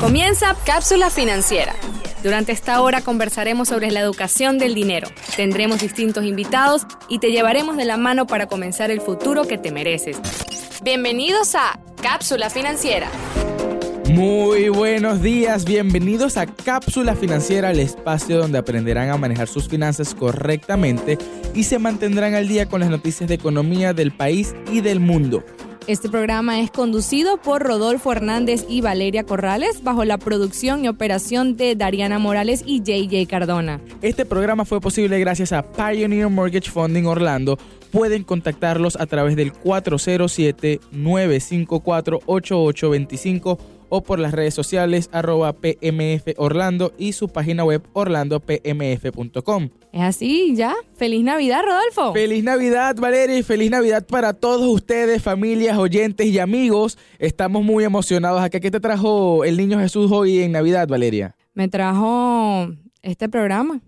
Comienza Cápsula Financiera. Durante esta hora conversaremos sobre la educación del dinero. Tendremos distintos invitados y te llevaremos de la mano para comenzar el futuro que te mereces. Bienvenidos a Cápsula Financiera. Muy buenos días, bienvenidos a Cápsula Financiera, el espacio donde aprenderán a manejar sus finanzas correctamente y se mantendrán al día con las noticias de economía del país y del mundo. Este programa es conducido por Rodolfo Hernández y Valeria Corrales bajo la producción y operación de Dariana Morales y JJ Cardona. Este programa fue posible gracias a Pioneer Mortgage Funding Orlando. Pueden contactarlos a través del 407 954 8825 o por las redes sociales arroba PMF Orlando y su página web orlandopmf.com. Es así, ya. Feliz Navidad, Rodolfo. Feliz Navidad, Valeria, y feliz Navidad para todos ustedes, familias, oyentes y amigos. Estamos muy emocionados acá. ¿Qué te trajo el Niño Jesús hoy en Navidad, Valeria? Me trajo este programa.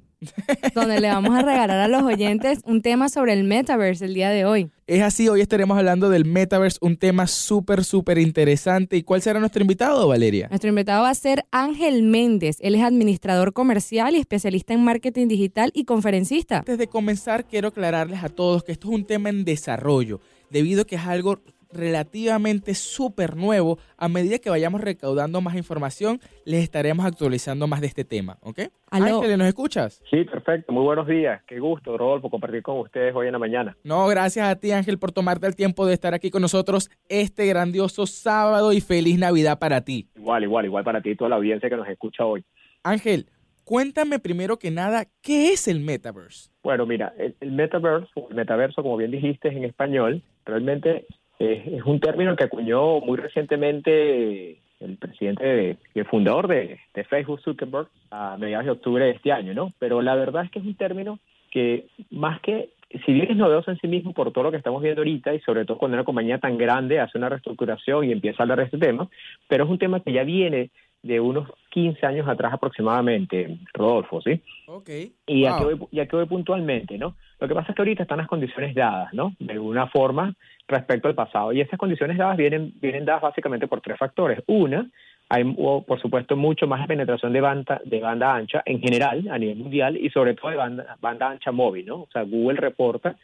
Donde le vamos a regalar a los oyentes un tema sobre el metaverse el día de hoy. Es así, hoy estaremos hablando del metaverse, un tema súper, súper interesante. ¿Y cuál será nuestro invitado, Valeria? Nuestro invitado va a ser Ángel Méndez. Él es administrador comercial y especialista en marketing digital y conferencista. Antes de comenzar, quiero aclararles a todos que esto es un tema en desarrollo, debido a que es algo relativamente súper nuevo. A medida que vayamos recaudando más información, les estaremos actualizando más de este tema, ¿ok? Ángel, ¿nos escuchas? Sí, perfecto. Muy buenos días. Qué gusto, Rodolfo, compartir con ustedes hoy en la mañana. No, gracias a ti, Ángel, por tomarte el tiempo de estar aquí con nosotros este grandioso sábado y feliz Navidad para ti. Igual, igual, igual para ti y toda la audiencia que nos escucha hoy. Ángel, cuéntame primero que nada, ¿qué es el metaverse? Bueno, mira, el, el metaverse, el metaverso, como bien dijiste en español, realmente es un término que acuñó muy recientemente el presidente y el fundador de, Facebook, Zuckerberg, a mediados de octubre de este año, ¿no? Pero la verdad es que es un término que más que, si bien es novedoso en sí mismo por todo lo que estamos viendo ahorita y sobre todo cuando una compañía tan grande hace una reestructuración y empieza a hablar de este tema, pero es un tema que ya viene de unos 15 años atrás aproximadamente, Rodolfo, ¿sí? Ok. Y ya, que voy, voy puntualmente, ¿no? Lo que pasa es que ahorita están las condiciones dadas, ¿no? De alguna forma respecto al pasado. Y esas condiciones dadas vienen, vienen dadas básicamente por tres factores. Una, hay por supuesto mucho más penetración de banda, de banda ancha en general a nivel mundial y sobre todo de banda, banda ancha móvil, ¿no? O sea, Google reporta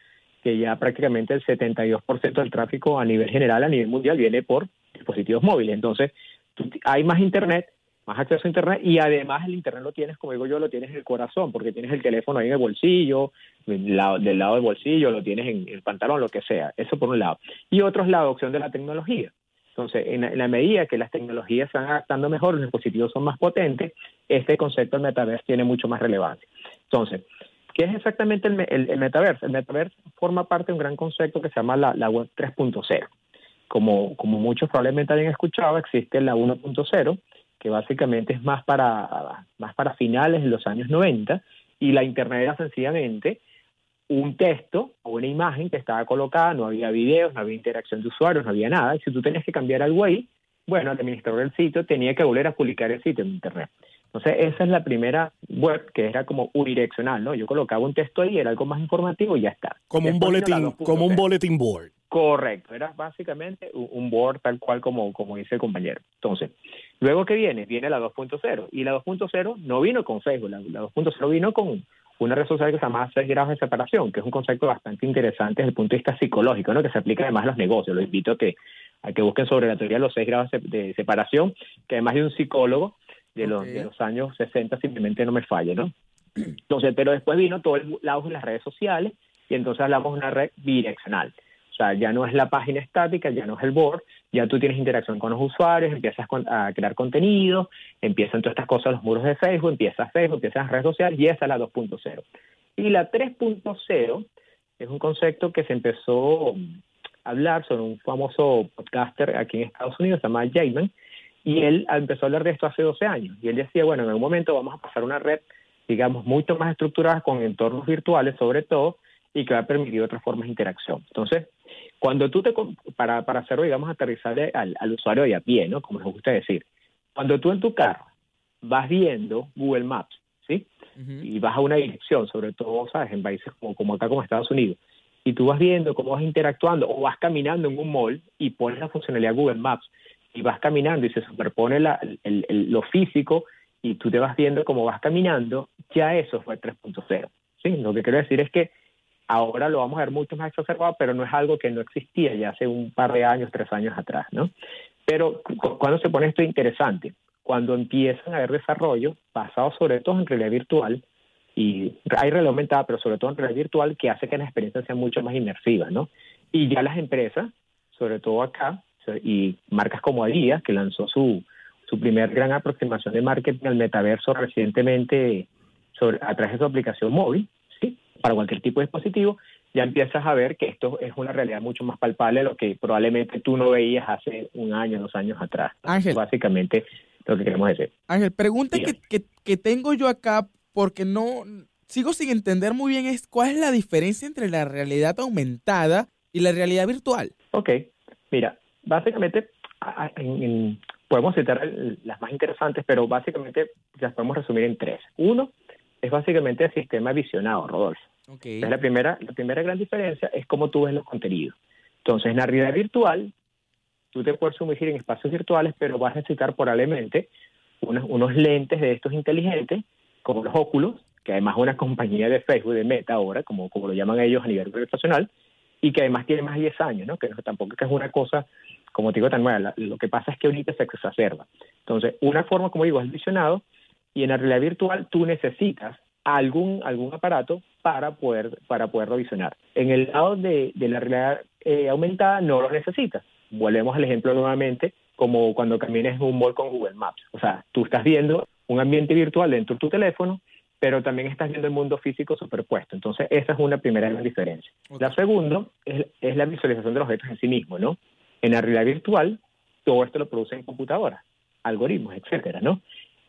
que ya prácticamente el 72% del tráfico a nivel general, a nivel mundial, viene por dispositivos móviles. Entonces, hay más Internet, más acceso a Internet y además el Internet lo tienes, como digo yo, lo tienes en el corazón, porque tienes el teléfono ahí en el bolsillo, del lado, del bolsillo, lo tienes en el pantalón, lo que sea. Eso por un lado. Y otro es la adopción de la tecnología. Entonces, en, la medida que las tecnologías se van adaptando mejor, los dispositivos son más potentes, este concepto del metaverso tiene mucho más relevancia. Entonces, ¿qué es exactamente el, el, metaverso? El metaverso forma parte de un gran concepto que se llama la, la web 3.0. Como, como muchos probablemente hayan escuchado, existe la 1.0, que básicamente es más para, más para finales de los años 90, y la Internet era sencillamente un texto o una imagen que estaba colocada, no había videos, no había interacción de usuarios, no había nada, y si tú tenías que cambiar algo ahí, bueno, el administrador del sitio tenía que volver a publicar el sitio en Internet. Entonces, esa es la primera web que era como unidireccional, ¿no? Yo colocaba un texto ahí, era algo más informativo y ya está. Como un boletín, como un bulletin board. Correcto, era básicamente un board tal cual como, como dice el compañero. Entonces, luego que viene, viene la 2.0 y la 2.0 no vino con Facebook, la, 2.0 vino con una red social que se llama 6 grados de separación, que es un concepto bastante interesante desde el punto de vista psicológico, ¿no? que se aplica además a los negocios. Los invito a que, a que busquen sobre la teoría de los 6 grados de separación, que además de un psicólogo de, los, de los años 60 simplemente no me falla, ¿no? Entonces, pero después vino todo el auge de las redes sociales y entonces hablamos de una red bidireccional. O sea, ya no es la página estática, ya no es el board, ya tú tienes interacción con los usuarios, empiezas a crear contenido, empiezan todas estas cosas, los muros de Facebook, empiezas Facebook, empiezas las redes sociales y esa es la 2.0. Y la 3.0 es un concepto que se empezó a hablar sobre un famoso podcaster aquí en Estados Unidos, se llama Jamin, y él empezó a hablar de esto hace 12 años. Y él decía, bueno, en algún momento vamos a pasar una red, digamos, mucho más estructurada con entornos virtuales sobre todo, y que va a permitir otras formas de interacción. Entonces, cuando tú te, para, para hacerlo, digamos, aterrizar al, al usuario de a pie, ¿no? Como nos gusta decir, cuando tú en tu carro vas viendo Google Maps, ¿sí? Y vas a una dirección, sobre todo, ¿sabes? En países como, como acá, como Estados Unidos, y tú vas viendo cómo vas interactuando o vas caminando en un mall y pones la funcionalidad Google Maps y vas caminando y se superpone la, lo físico y tú te vas viendo cómo vas caminando, ya eso fue 3.0. ¿sí? Lo que quiero decir es que ahora lo vamos a ver mucho más exacerbado, pero no es algo que no existía ya hace un par de años, tres años atrás. ¿no? Pero cuando se pone esto interesante, cuando empiezan a haber desarrollo basado sobre todo en realidad virtual, y hay realidad aumentada, pero sobre todo en realidad virtual, que hace que la experiencia sea mucho más inmersiva, ¿no? Y ya las empresas, sobre todo acá, y marcas como Adidas, que lanzó su, su primer gran aproximación de marketing al metaverso recientemente sobre, a través de su aplicación móvil. Para cualquier tipo de dispositivo, ya empiezas a ver que esto es una realidad mucho más palpable de lo que probablemente tú no veías hace un año, dos años atrás. Ángel. Básicamente lo que queremos decir. Ángel, pregunta que, que, que tengo yo acá porque no sigo sin entender muy bien es cuál es la diferencia entre la realidad aumentada y la realidad virtual. Ok, mira, básicamente podemos citar las más interesantes, pero básicamente las podemos resumir en tres. Uno es básicamente el sistema visionado, Rodolfo. Okay. Es la primera, la primera gran diferencia es cómo tú ves los contenidos. Entonces, en la realidad virtual, tú te puedes sumergir en espacios virtuales, pero vas a necesitar probablemente unos, unos lentes de estos inteligentes, como los óculos, que además es una compañía de Facebook, de Meta ahora, como, como lo llaman ellos a nivel internacional, y que además tiene más de 10 años, ¿no? que tampoco es una cosa como te digo, tan nueva. Lo que pasa es que ahorita se exacerba. Entonces, una forma, como digo, es el visionado y en la realidad virtual tú necesitas algún, algún aparato para poder, para poderlo visionar. En el lado de, la realidad eh, aumentada no lo necesitas. Volvemos al ejemplo nuevamente, como cuando camines en un mall con Google Maps. O sea, tú estás viendo un ambiente virtual dentro de tu teléfono, pero también estás viendo el mundo físico superpuesto. Entonces, esa es una primera gran diferencia. La segunda es, es, la visualización de los objetos en sí mismo, ¿no? En la realidad virtual, todo esto lo produce en computadoras, algoritmos, etcétera, ¿no?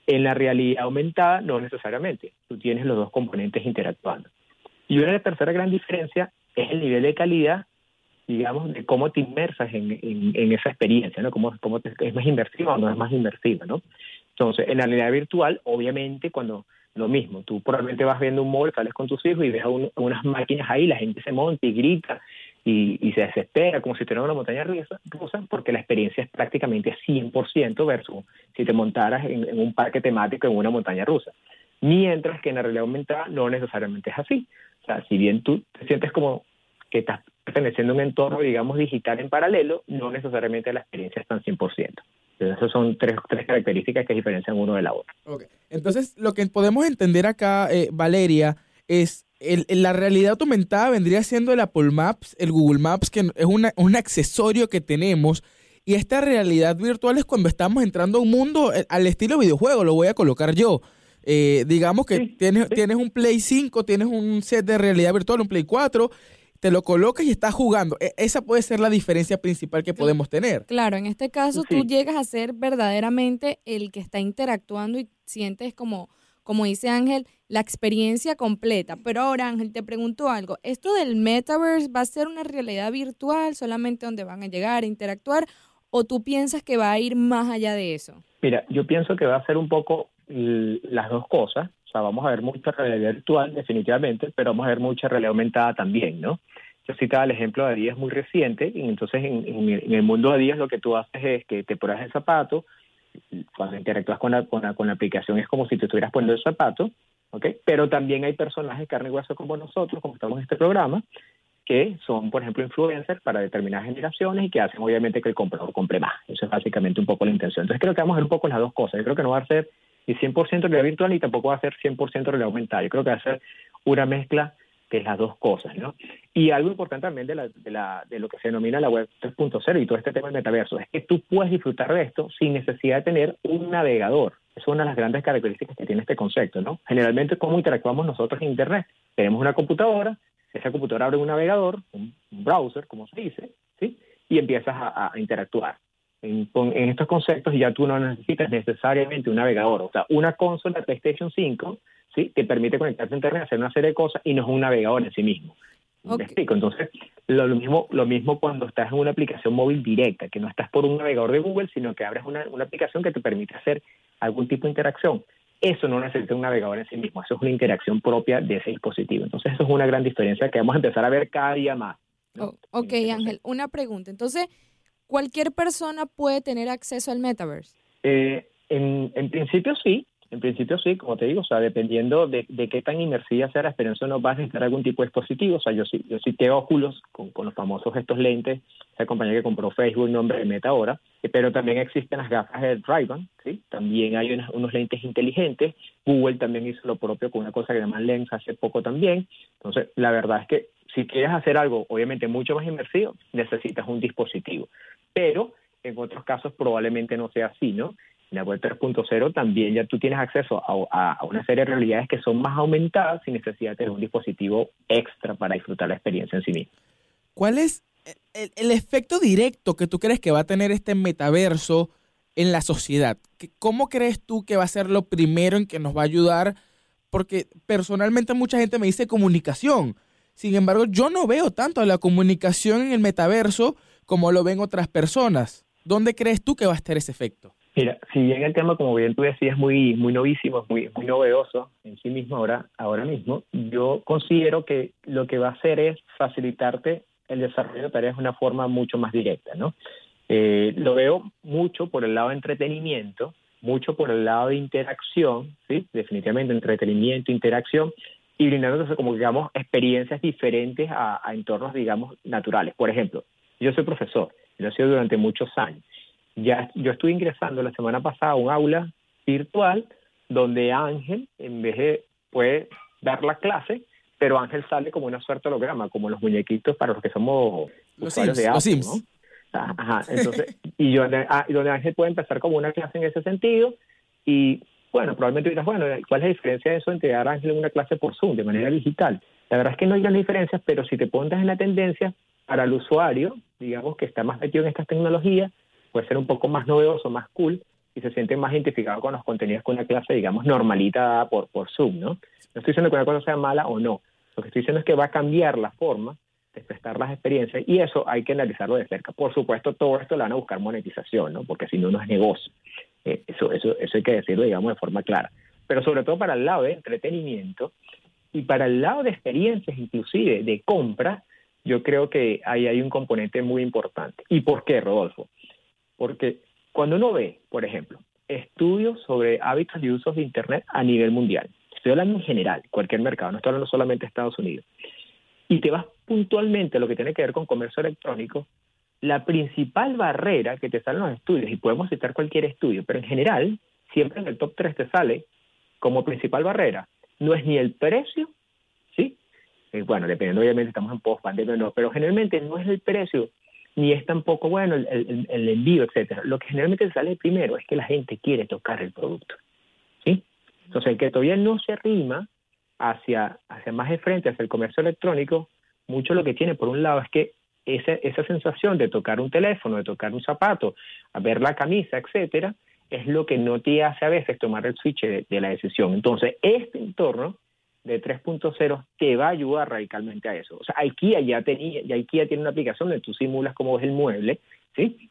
En la realidad aumentada, no necesariamente. Tú tienes los dos componentes interactuando. Y una tercera gran diferencia es el nivel de calidad, digamos, de cómo te inmersas en, en, esa experiencia, ¿no? Cómo, cómo es más inmersiva o no es más inmersiva, ¿no? Entonces, en la realidad virtual, obviamente, cuando lo mismo, tú probablemente vas viendo un móvil, sales con tus hijos y ves unas máquinas ahí, la gente se monta y grita y, se desespera como si tuviera una montaña rusa, porque la experiencia es prácticamente 100% versus si te montaras en, un parque temático en una montaña rusa. Mientras que en la realidad aumentada no necesariamente es así. O sea, si bien tú te sientes como que estás perteneciendo a un entorno, digamos, digital en paralelo, no necesariamente la experiencia es tan 100%. Entonces, esas son tres, tres características que diferencian uno de la otra. Entonces, lo que podemos entender acá, eh, Valeria, es el, la realidad aumentada vendría siendo el Apple Maps, el Google Maps, que es un accesorio que tenemos. Y esta realidad virtual es cuando estamos entrando a un mundo eh, al estilo videojuego, lo voy a colocar yo. Eh, digamos que tienes, tienes un Play 5, tienes un set de realidad virtual, un Play 4, te lo colocas y estás jugando. E, esa puede ser la diferencia principal que podemos tener. Claro, en este caso tú llegas a ser verdaderamente el que está interactuando y sientes como como dice Ángel, la experiencia completa. Pero ahora, Ángel, te pregunto algo. ¿Esto del metaverse va a ser una realidad virtual solamente donde van a llegar a interactuar o tú piensas que va a ir más allá de eso? Mira, yo pienso que va a ser un poco las dos cosas. O sea, vamos a ver mucha realidad virtual definitivamente, pero vamos a ver mucha realidad aumentada también, ¿no? Yo citaba el ejemplo de Adidas muy reciente, y entonces en, el mundo de Adidas lo que tú haces es que te pones el zapato, cuando interactúas con la, con la, con la aplicación es como si te estuvieras poniendo el zapato, ¿ok? Pero también hay personajes carne y hueso como nosotros, como estamos en este programa, que son, por ejemplo, influencers para determinadas generaciones y que hacen obviamente que el comprador compre más. Eso es básicamente un poco la intención. Entonces creo que vamos a ver un poco las dos cosas. Yo creo que no va a ser ni 100% realidad virtual ni tampoco va a ser 100% realidad aumentada. Yo creo que va a ser una mezcla de las dos cosas, ¿no? Y algo importante también de, la, de, la, de lo que se denomina la web 3.0 y todo este tema del metaverso es que tú puedes disfrutar de esto sin necesidad de tener un navegador. Es una de las grandes características que tiene este concepto, ¿no? Generalmente, ¿cómo interactuamos nosotros en Internet? Tenemos una computadora, esa computadora abre un navegador, un, browser, como se dice, ¿sí? Y empiezas a, interactuar. En, en, estos conceptos ya tú no necesitas necesariamente un navegador. O sea, una consola PlayStation 5 ¿sí? que permite conectarse a Internet, hacer una serie de cosas y no es un navegador en sí mismo. ¿Me explico? Entonces, lo, mismo, lo mismo cuando estás en una aplicación móvil directa, que no estás por un navegador de Google, sino que abres una, una aplicación que te permite hacer algún tipo de interacción. Eso no necesita un navegador en sí mismo, eso es una interacción propia de ese dispositivo. Entonces, eso es una gran diferencia que vamos a empezar a ver cada día más. Oh, ok, Ángel, una pregunta. Entonces, ¿cualquier persona puede tener acceso al metaverse? Eh, en, principio sí, en principio sí, como te digo, o sea, dependiendo de, qué tan inmersiva sea la experiencia, no vas a necesitar algún tipo de dispositivo. O sea, yo sí, yo sí tengo óculos con, los famosos estos lentes, esa compañía que compró Facebook, nombre de Meta ahora, eh, pero también existen las gafas de ray ¿sí? También hay unos lentes inteligentes. Google también hizo lo propio con una cosa que se llama Lens hace poco también. Entonces, la verdad es que si quieres hacer algo, obviamente, mucho más inmersivo, necesitas un dispositivo. Pero en otros casos probablemente no sea así, ¿no? En la web 3.0 también ya tú tienes acceso a, una serie de realidades que son más aumentadas sin necesidad de tener un dispositivo extra para disfrutar la experiencia en sí mismo. ¿Cuál es el, efecto directo que tú crees que va a tener este metaverso en la sociedad? ¿Cómo crees tú que va a ser lo primero en que nos va a ayudar? Porque personalmente mucha gente me dice comunicación. Sin embargo, yo no veo tanto la comunicación en el metaverso como lo ven otras personas. ¿Dónde crees tú que va a estar ese efecto? Mira, si bien el tema, como bien tú decías, es muy, muy novísimo, es muy, muy novedoso en sí mismo ahora, ahora mismo, yo considero que lo que va a hacer es facilitarte el desarrollo de tareas de una forma mucho más directa, ¿no? Eh, lo veo mucho por el lado de entretenimiento, mucho por el lado de interacción, ¿sí? Definitivamente entretenimiento, interacción, y brindándose como, digamos, experiencias diferentes a, a entornos, digamos, naturales. Por ejemplo, yo soy profesor, lo he sido durante muchos años ya yo estuve ingresando la semana pasada a un aula virtual donde Ángel, en vez de puede dar la clase, pero Ángel sale como una suerte holograma, como los muñequitos para los que somos los Sims, de Apple, ¿no? Ajá, entonces, y yo, ah, donde Ángel puede empezar como una clase en ese sentido, y bueno, probablemente dirás, bueno, ¿cuál es la diferencia de eso entre dar Ángel una clase por Zoom de manera digital? La verdad es que no hay grandes diferencias, pero si te pones en la tendencia, para el usuario, digamos que está más metido en estas tecnologías, puede ser un poco más novedoso, más cool, y se siente más identificado con los contenidos que una clase, digamos, normalita por, por Zoom, ¿no? No estoy diciendo que una cosa sea mala o no. Lo que estoy diciendo es que va a cambiar la forma de prestar las experiencias y eso hay que analizarlo de cerca. Por supuesto, todo esto lo van a buscar monetización, ¿no? Porque si no, no es negocio. Eh, eso, eso, eso hay que decirlo, digamos, de forma clara. Pero sobre todo para el lado de entretenimiento y para el lado de experiencias, inclusive de compra, yo creo que ahí hay un componente muy importante. ¿Y por qué, Rodolfo? Porque cuando uno ve, por ejemplo, estudios sobre hábitos y usos de Internet a nivel mundial, estoy hablando en general, cualquier mercado, no estoy hablando solamente de Estados Unidos, y te vas puntualmente a lo que tiene que ver con comercio electrónico, la principal barrera que te salen los estudios, y podemos citar cualquier estudio, pero en general, siempre en el top 3 te sale como principal barrera, no es ni el precio, ¿sí? Eh, bueno, dependiendo obviamente estamos en post-pandemia o no, pero generalmente no es el precio, ni es tampoco bueno el, envío, etcétera. Lo que generalmente sale primero es que la gente quiere tocar el producto. ¿sí? Entonces, el que todavía no se arrima hacia, hacia más de frente, hacia el comercio electrónico, mucho lo que tiene, por un lado, es que esa, esa sensación de tocar un teléfono, de tocar un zapato, a ver la camisa, etcétera, es lo que no te hace a veces tomar el switch de la decisión. Entonces, este entorno de 3.0 te va a ayudar radicalmente a eso. O sea, IKEA ya tenía, ya IKEA tiene una aplicación donde tú simulas cómo es el mueble, ¿sí?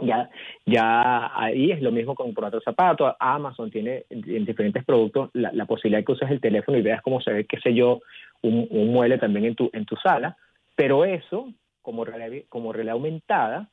Ya, ya ahí es lo mismo con por otro zapato. Amazon tiene en diferentes productos la, posibilidad de que uses el teléfono y veas cómo se ve, qué sé yo, un, mueble también en tu, en tu sala. Pero eso, como realidad, como realidad aumentada,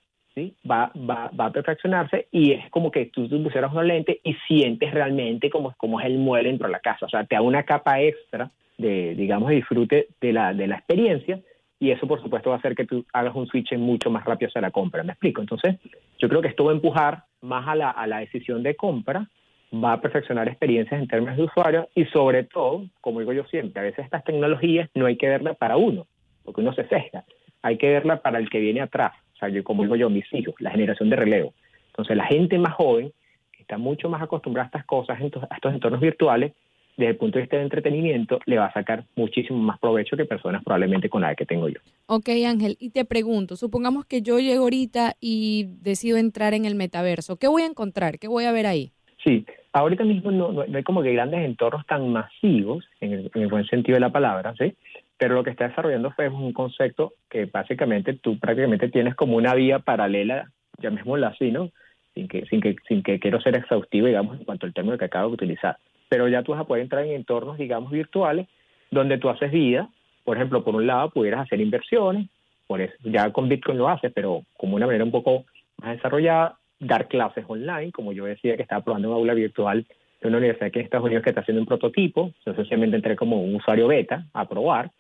Va, va, va a perfeccionarse y es como que tú, tú pusieras una lente y sientes realmente como, como es el mueble dentro de la casa. O sea, te da una capa extra de, digamos, disfrute de la, de la experiencia y eso, por supuesto, va a hacer que tú hagas un switch mucho más rápido hacia la compra. ¿Me explico? Entonces, yo creo que esto va a empujar más a la, a la decisión de compra, va a perfeccionar experiencias en términos de usuario y sobre todo, como digo yo siempre, a veces estas tecnologías no hay que verlas para uno, porque uno se sesga, hay que verla para el que viene atrás. O sea, yo, como digo yo, mis hijos, la generación de relevo. Entonces, la gente más joven, que está mucho más acostumbrada a estas cosas, a estos entornos virtuales, desde el punto de vista de entretenimiento, le va a sacar muchísimo más provecho que personas probablemente con la que tengo yo. Ok, Ángel, y te pregunto, supongamos que yo llego ahorita y decido entrar en el metaverso, ¿qué voy a encontrar? ¿Qué voy a ver ahí? Sí, ahorita mismo no, no, hay como que grandes entornos tan masivos, en el, en el, buen sentido de la palabra, ¿sí? Pero lo que está desarrollando fue un concepto que básicamente tú prácticamente tienes como una vía paralela, llamémosla así, ¿no? Sin que, sin que, sin que quiero ser exhaustivo, digamos, en cuanto al término que acabo de utilizar. Pero ya tú vas a poder entrar en entornos, digamos, virtuales, donde tú haces vida, por ejemplo, por un lado pudieras hacer inversiones, por eso, ya con Bitcoin lo haces, pero como una manera un poco más desarrollada, dar clases online, como yo decía que estaba probando un aula virtual de una universidad aquí en Estados Unidos que está haciendo un prototipo, yo sencillamente entré como un usuario beta a probar,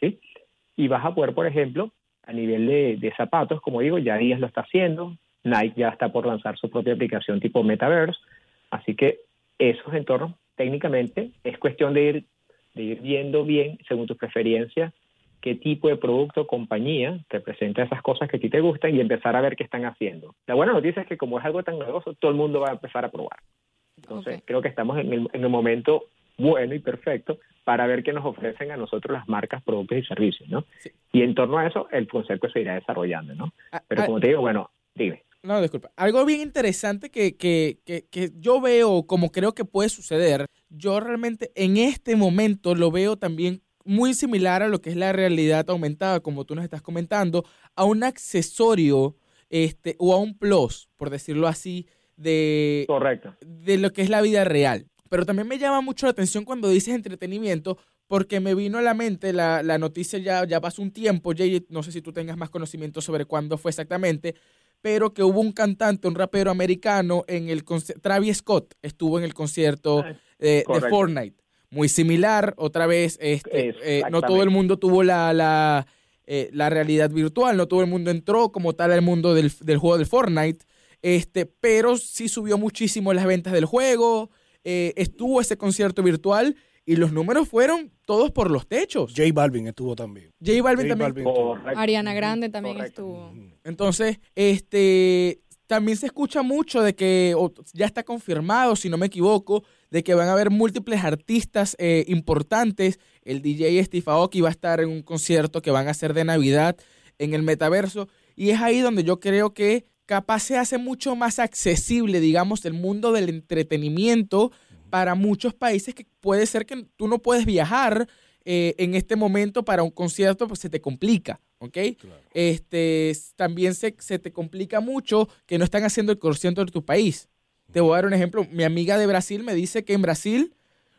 ¿sí? Y vas a poder, por ejemplo, a nivel de, zapatos, como digo, ya Díaz lo está haciendo, Nike ya está por lanzar su propia aplicación tipo Metaverse, así que esos entornos técnicamente es cuestión de ir, de ir viendo bien, según tus preferencias, qué tipo de producto o compañía representa esas cosas que a ti te gustan y empezar a ver qué están haciendo. La buena noticia es que como es algo tan novedoso, todo el mundo va a empezar a probar. Entonces, creo que estamos en el, en el, momento bueno y perfecto para ver qué nos ofrecen a nosotros las marcas, productos y servicios, ¿no? Y en torno a eso, el concepto se irá desarrollando, ¿no? Ah, Pero ah, como te digo, bueno, dime. No, disculpa. Algo bien interesante que, que, que, que, yo veo como creo que puede suceder, yo realmente en este momento lo veo también muy similar a lo que es la realidad aumentada, como tú nos estás comentando, a un accesorio este, o a un plus, por decirlo así, de, Correcto. de lo que es la vida real. Pero también me llama mucho la atención cuando dices entretenimiento, porque me vino a la mente la, la noticia ya, ya pasó un tiempo, Jay, no sé si tú tengas más conocimiento sobre cuándo fue exactamente, pero que hubo un cantante, un rapero americano en el Travis Scott estuvo en el concierto ah, de Fortnite. Muy similar, otra vez, este, eh, no todo el mundo tuvo la, la, eh, la, realidad virtual, no todo el mundo entró como tal al mundo del, del juego de Fortnite. Este, pero sí subió muchísimo las ventas del juego, eh, estuvo ese concierto virtual y los números fueron todos por los techos. J Balvin estuvo también. J Balvin también. Ariana Grande también estuvo. Entonces, este, también se escucha mucho de que, ya está confirmado, si no me equivoco, de que van a haber múltiples artistas eh, importantes. El DJ Steve Aoki va a estar en un concierto que van a hacer de Navidad en el metaverso. Y es ahí donde yo creo que capaz se hace mucho más accesible, digamos, el mundo del entretenimiento para muchos países que puede ser que tú no puedes viajar eh, en este momento para un concierto, pues se te complica, ¿ok? Este, también se, se, te complica mucho que no están haciendo el concierto de tu país. Te voy a dar un ejemplo. Mi amiga de Brasil me dice que en Brasil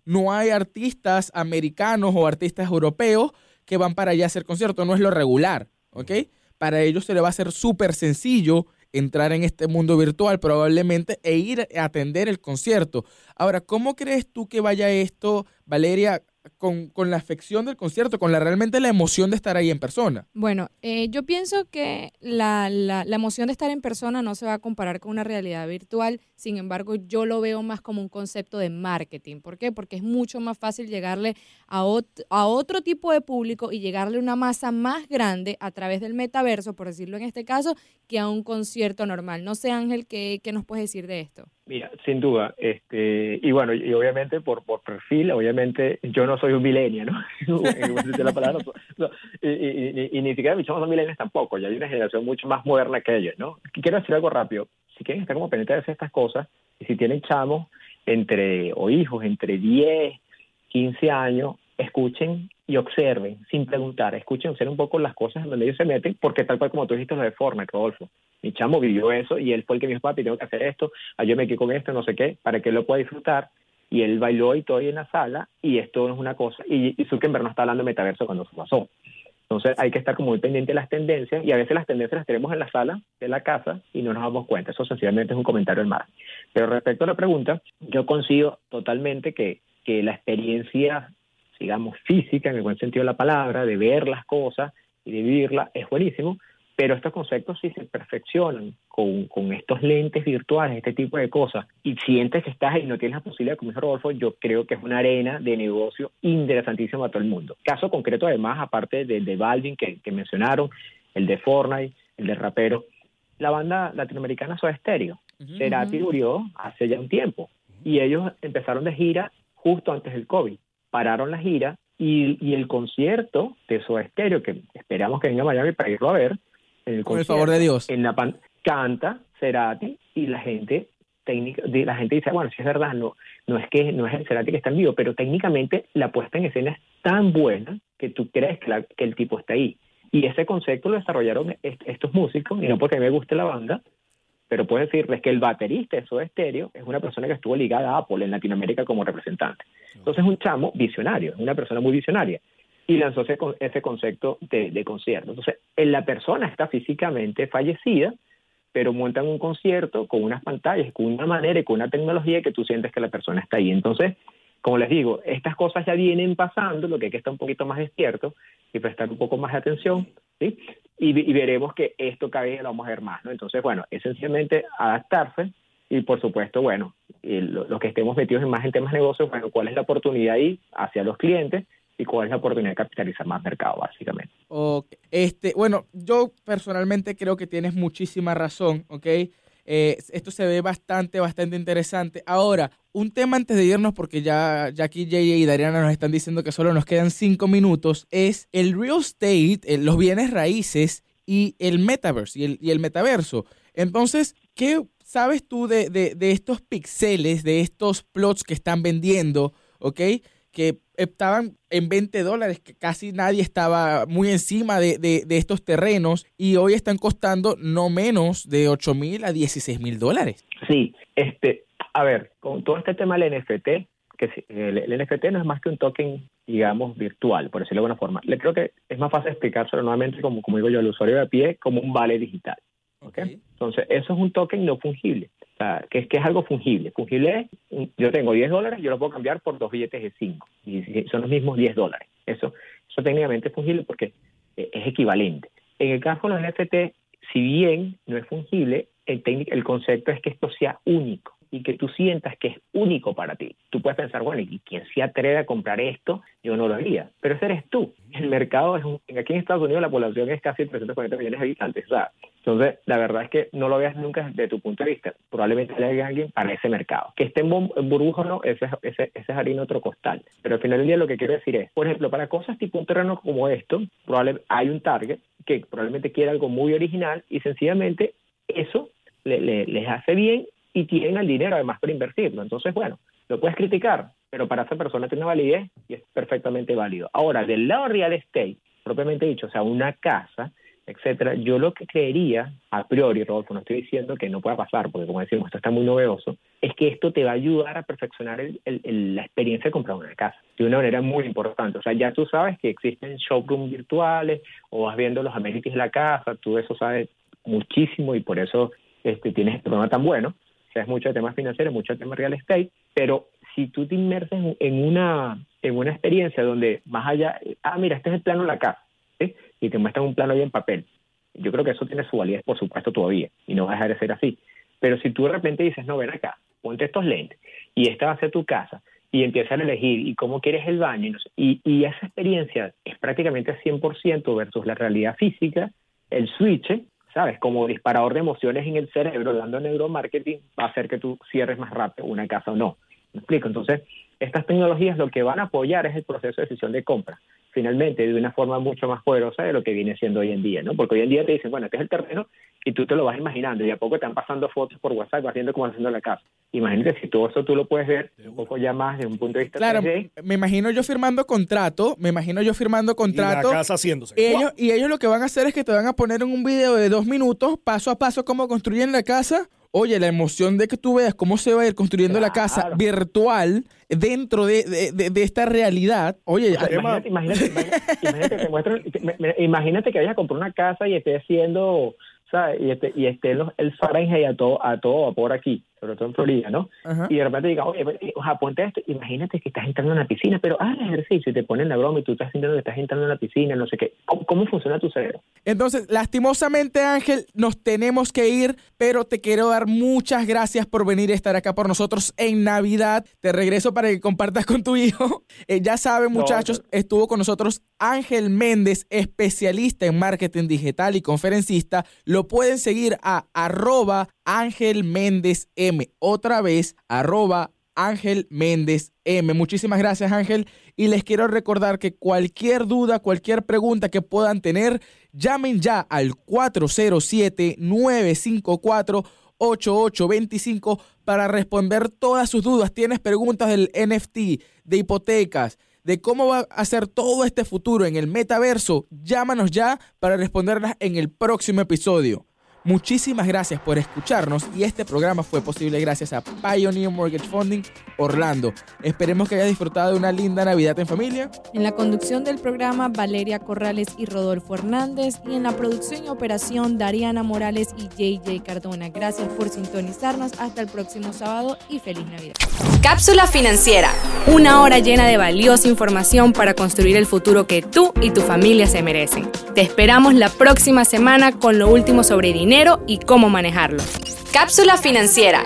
no hay artistas americanos o artistas europeos que van para allá a hacer conciertos. No es lo regular, ¿ok? Para ellos se le va a hacer súper sencillo entrar en este mundo virtual probablemente e ir a atender el concierto. Ahora, ¿cómo crees tú que vaya esto, Valeria, con, la afección del concierto, con la realmente la emoción de estar ahí en persona? Bueno, eh, yo pienso que la, la, la, emoción de estar en persona no se va a comparar con una realidad virtual, sin embargo, yo lo veo más como un concepto de marketing. ¿Por qué? Porque es mucho más fácil llegarle a, a otro tipo de público y llegarle a una masa más grande a través del metaverso, por decirlo en este caso, que a un concierto normal. No sé, Ángel, ¿qué, qué nos puedes decir de esto? Mira, sin duda, este, y bueno, y obviamente por, por perfil, obviamente yo no soy un millennial, ¿no? y, ni siquiera mis chavos son millennials tampoco, ya hay una generación mucho más moderna que ellos, ¿no? Quiero decir algo rápido, si quieren estar como pendientes de estas cosas, y si tienen chamos entre, o hijos entre 10, 15 años, escuchen y observen, sin preguntar, escuchen, observen un poco las cosas donde ellos se meten, porque tal cual como tú dijiste lo de forma, Rodolfo, mi chamo vivió eso y él fue el que me dijo, papi, tengo que hacer esto, ah, yo me quedé con esto, no sé qué, para que él lo pueda disfrutar. Y él bailó y todo ahí en la sala y esto no es una cosa. Y, y Zuckerberg no está hablando de metaverso cuando se pasó. Entonces hay que estar como muy pendiente de las tendencias y a veces las tendencias las tenemos en la sala de la casa y no nos damos cuenta. Eso sencillamente es un comentario al mar. Pero respecto a la pregunta, yo consigo totalmente que, que la experiencia, digamos, física, en el buen sentido de la palabra, de ver las cosas y de vivirla, es buenísimo, pero estos conceptos si se perfeccionan con, con, estos lentes virtuales, este tipo de cosas, y sientes que estás ahí y no tienes la posibilidad, como dice Rodolfo, yo creo que es una arena de negocio interesantísima a todo el mundo. Caso concreto, además, aparte del de Balvin que, que, mencionaron, el de Fortnite, el de Rapero, la banda latinoamericana Soda Stereo. Cerati murió hace ya un tiempo, y ellos empezaron de gira justo antes del COVID. Pararon la gira y, y, el concierto de Soda Stereo, que esperamos que venga a Miami para irlo a ver, con el favor de Dios. En la pan canta Cerati y la gente técnica, la gente dice, bueno, si es verdad, no, no es que no es el Cerati que está en vivo, pero técnicamente la puesta en escena es tan buena que tú crees que, que el tipo está ahí. Y ese concepto lo desarrollaron estos músicos, y no porque me guste la banda, pero puedo decirles que el baterista de Soda Stereo es una persona que estuvo ligada a Apple en Latinoamérica como representante. Entonces es un chamo visionario, es una persona muy visionaria y lanzó ese, ese concepto de, concierto. Entonces, la persona está físicamente fallecida, pero montan un concierto con unas pantallas, con una manera y con una tecnología que tú sientes que la persona está ahí. Entonces, como les digo, estas cosas ya vienen pasando, lo que hay que estar un poquito más despierto y prestar un poco más de atención, ¿sí? Y, veremos que esto cada vez lo vamos a ver más, ¿no? Entonces, bueno, esencialmente adaptarse y por supuesto, bueno, los que estemos metidos en más en temas de negocios, bueno, cuál es la oportunidad ahí hacia los clientes y cuál es la oportunidad de capitalizar más mercado, básicamente. Este, bueno, yo personalmente creo que tienes muchísima razón, ¿ok? Eh, esto se ve bastante, bastante interesante. Ahora, un tema antes de irnos, porque ya, ya aquí Jay y Dariana nos están diciendo que solo nos quedan cinco minutos, es el real estate, los bienes raíces y el metaverse y el, y el metaverso. Entonces, ¿qué sabes tú de, de, de estos pixeles, de estos plots que están vendiendo, ok? Que estaban en 20 dólares, que casi nadie estaba muy encima de, de, estos terrenos y hoy están costando no menos de 8 mil a 16 mil dólares. Sí, este, a ver, con todo este tema del NFT, que el, NFT no es más que un token, digamos, virtual, por decirlo de alguna forma. Le creo que es más fácil explicárselo nuevamente, como, como digo yo, al usuario de a pie, como un vale digital. ¿okay? Entonces, eso es un token no fungible sea, que, es algo fungible. Fungible es, yo tengo 10 dólares, yo lo puedo cambiar por dos billetes de 5, y son los mismos 10 dólares. Eso, eso técnicamente es fungible porque eh, es equivalente. En el caso de los NFT, si bien no es fungible, el, el concepto es que esto sea único y que tú sientas que es único para ti. Tú puedes pensar, bueno, ¿y quién se atreve a comprar esto? Yo no lo haría. Pero ese eres tú. El mercado es un, aquí en Estados Unidos la población es casi 340 millones de habitantes. O sea, entonces, la verdad es que no lo veas nunca desde tu punto de vista. Probablemente haya alguien para ese mercado. Que esté en, burbuja o no, ese, ese, ese es harina otro costal. Pero al final del día lo que quiero decir es, por ejemplo, para cosas tipo un terreno como esto, probablemente hay un target que probablemente quiere algo muy original y sencillamente eso le, les hace bien y tienen el dinero además para invertirlo. Entonces, bueno, lo puedes criticar, pero para esa persona tiene validez y es perfectamente válido. Ahora, del lado real estate, propiamente dicho, o sea, una casa, etcétera, yo lo que creería, a priori, Rodolfo, no estoy diciendo que no pueda pasar, porque como decimos, esto está muy novedoso, es que esto te va a ayudar a perfeccionar la experiencia de comprar una casa de una manera muy importante. O sea, ya tú sabes que existen showrooms virtuales o vas viendo los amenities de la casa, tú eso sabes muchísimo y por eso este, tienes este programa tan bueno es mucho de temas financieros, mucho de temas real estate, pero si tú te inmerses en una, en una experiencia donde más allá, ah, mira, este es el plano de la casa, y te muestran un plano ahí en papel, yo creo que eso tiene su validez, por supuesto, todavía, y no va a dejar de ser así. Pero si tú de repente dices, no, ven acá, ponte estos lentes, y esta va a ser tu casa, y empiezas a elegir y cómo quieres el baño, y, y esa experiencia es prácticamente 100% versus la realidad física, el switch ¿sabes? Como disparador de emociones en el cerebro, dando neuromarketing, va a hacer que tú cierres más rápido una casa o no. ¿Me explico? Entonces, estas tecnologías lo que van a apoyar es el proceso de decisión de compra finalmente de una forma mucho más poderosa de lo que viene siendo hoy en día, ¿no? Porque hoy en día te dicen, bueno, este es el terreno y tú te lo vas imaginando y a poco te están pasando fotos por WhatsApp, vas viendo cómo haciendo la casa. Imagínate si todo eso tú lo puedes ver un poco ya más desde un punto de vista Claro, me imagino yo firmando contrato, me imagino yo firmando contrato. Y la casa haciéndose. Ellos, y ellos lo que van a hacer es que te van a poner en un video de dos minutos, paso a paso, cómo construyen la casa Oye, la emoción de que tú veas cómo se va a ir construyendo la casa virtual dentro de, de, esta realidad. Oye, imagínate, imagínate, imagínate, imagínate, que vayas a comprar una casa y esté haciendo y esté, y esté el Fahrenheit a todo, a todo vapor aquí, sobre todo en Florida, ¿no? Y de repente diga, oye, o sea, ponte esto, imagínate que estás entrando en la piscina, pero haz el ejercicio y te ponen la broma y tú estás sintiendo que estás entrando en la piscina, no sé qué. ¿Cómo, funciona tu cerebro? Entonces, lastimosamente, Ángel, nos tenemos que ir, pero te quiero dar muchas gracias por venir a estar acá por nosotros en Navidad. Te regreso para que compartas con tu hijo. Eh, ya saben, muchachos, estuvo con nosotros Ángel Méndez, especialista en marketing digital y conferencista. Lo pueden seguir a arroba Ángel Méndez M. Otra vez, arroba Ángel Méndez M. Muchísimas gracias Ángel y les quiero recordar que cualquier duda, cualquier pregunta que puedan tener, llamen ya al 407-954-8825 para responder todas sus dudas. Tienes preguntas del NFT, de hipotecas, de cómo va a ser todo este futuro en el metaverso, llámanos ya para responderlas en el próximo episodio. Muchísimas gracias por escucharnos y este programa fue posible gracias a Pioneer Mortgage Funding Orlando. Esperemos que hayas disfrutado de una linda Navidad en familia. En la conducción del programa Valeria Corrales y Rodolfo Hernández y en la producción y operación Dariana Morales y JJ Cardona. Gracias por sintonizarnos. Hasta el próximo sábado y feliz Navidad. Cápsula financiera. Una hora llena de valiosa información para construir el futuro que tú y tu familia se merecen. Te esperamos la próxima semana con lo último sobre y cómo manejarlo. Cápsula financiera